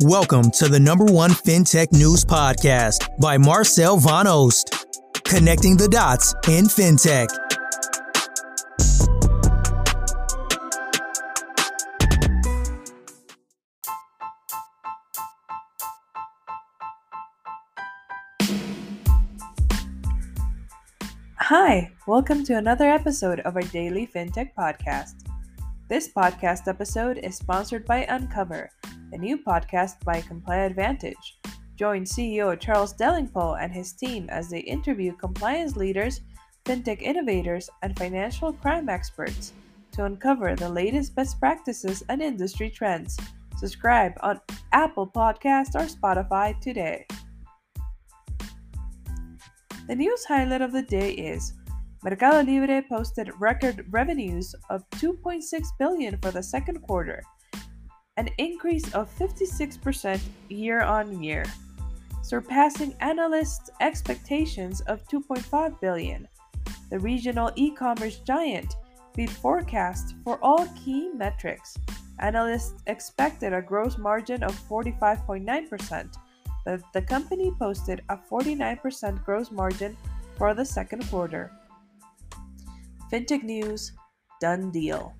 Welcome to the number one FinTech news podcast by Marcel Van Oost, connecting the dots in FinTech. Hi, welcome to another episode of our daily FinTech podcast. This podcast episode is sponsored by Uncover a new podcast by Comply Advantage. Join CEO Charles Delingpole and his team as they interview compliance leaders, fintech innovators, and financial crime experts to uncover the latest best practices and industry trends. Subscribe on Apple Podcast or Spotify today. The news highlight of the day is Mercado Libre posted record revenues of 2.6 billion for the second quarter, an increase of 56% year on year, surpassing analysts' expectations of 2.5 billion. The regional e-commerce giant beat forecasts for all key metrics. Analysts expected a gross margin of 45.9%, but the company posted a 49% gross margin for the second quarter. FinTech News Done Deal.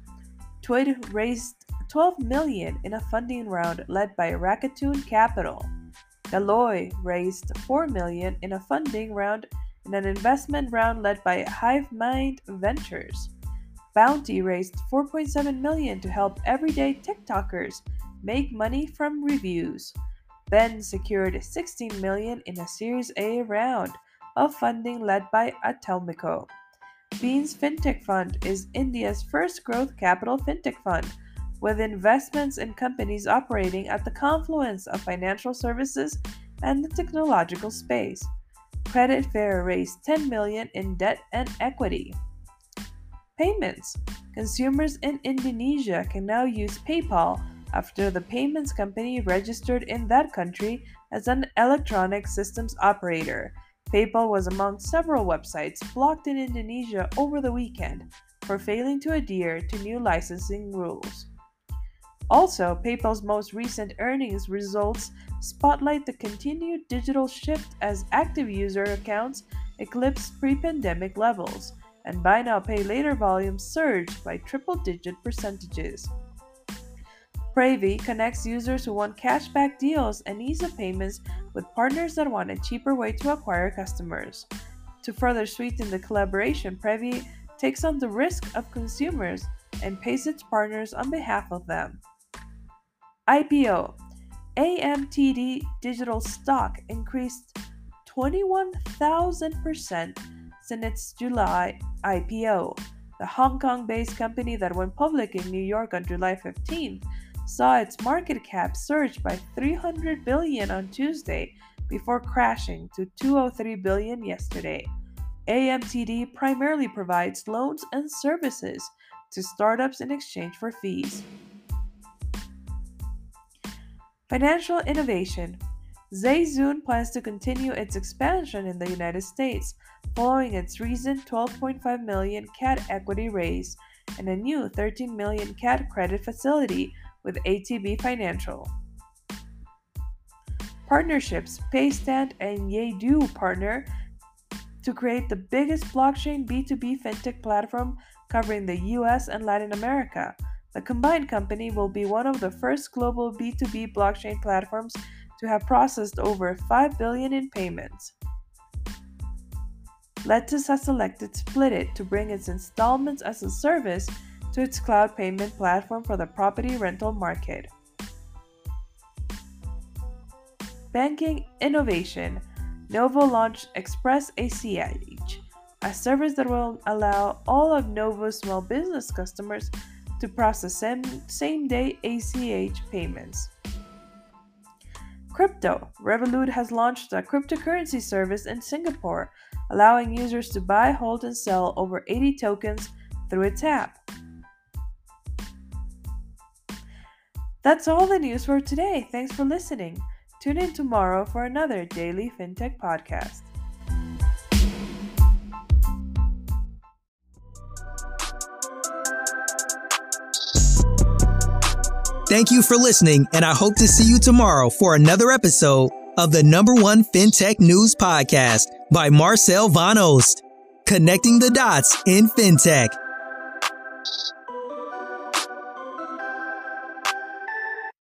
Twid raised 12 million in a funding round led by Rakuten Capital. Galoy raised 4 million in a funding round in an investment round led by HiveMind Ventures. Bounty raised 4.7 million to help everyday TikTokers make money from reviews. Ben secured 16 million in a Series A round of funding led by Atomico. Beams Fintech Fund is India's first growth capital fintech fund with investments in companies operating at the confluence of financial services and the technological space. Credit Fair raised 10 million in debt and equity. Payments. Consumers in Indonesia can now use PayPal after the payments company registered in that country as an electronic systems operator. PayPal was among several websites blocked in Indonesia over the weekend for failing to adhere to new licensing rules. Also, PayPal's most recent earnings results spotlight the continued digital shift as active user accounts eclipse pre pandemic levels, and buy now pay later volumes surged by triple digit percentages. Pravy connects users who want cashback deals and ease of payments with partners that want a cheaper way to acquire customers. To further sweeten the collaboration, Pravy takes on the risk of consumers and pays its partners on behalf of them. IPO AMTD digital stock increased 21,000% since its July IPO. The Hong Kong based company that went public in New York on July 15th saw its market cap surge by 300 billion on Tuesday before crashing to 203 billion yesterday. AMTD primarily provides loans and services to startups in exchange for fees. Financial innovation. Zayzoon plans to continue its expansion in the United States following its recent 12.5 million CAD equity raise and a new 13 million CAD credit facility with ATB Financial. Partnerships Paystand and Yaydoo partner to create the biggest blockchain B2B fintech platform covering the US and Latin America. The combined company will be one of the first global B2B blockchain platforms to have processed over 5 billion in payments. Letus has selected Splitit to bring its installments as a service to its cloud payment platform for the property rental market. Banking innovation. Novo launched Express ACH, a service that will allow all of Novo's small business customers to process same day ACH payments. Crypto Revolut has launched a cryptocurrency service in Singapore, allowing users to buy, hold, and sell over 80 tokens through its app. That's all the news for today. Thanks for listening. Tune in tomorrow for another daily FinTech podcast. Thank you for listening, and I hope to see you tomorrow for another episode of the number one FinTech News Podcast by Marcel Van Oost, connecting the dots in FinTech.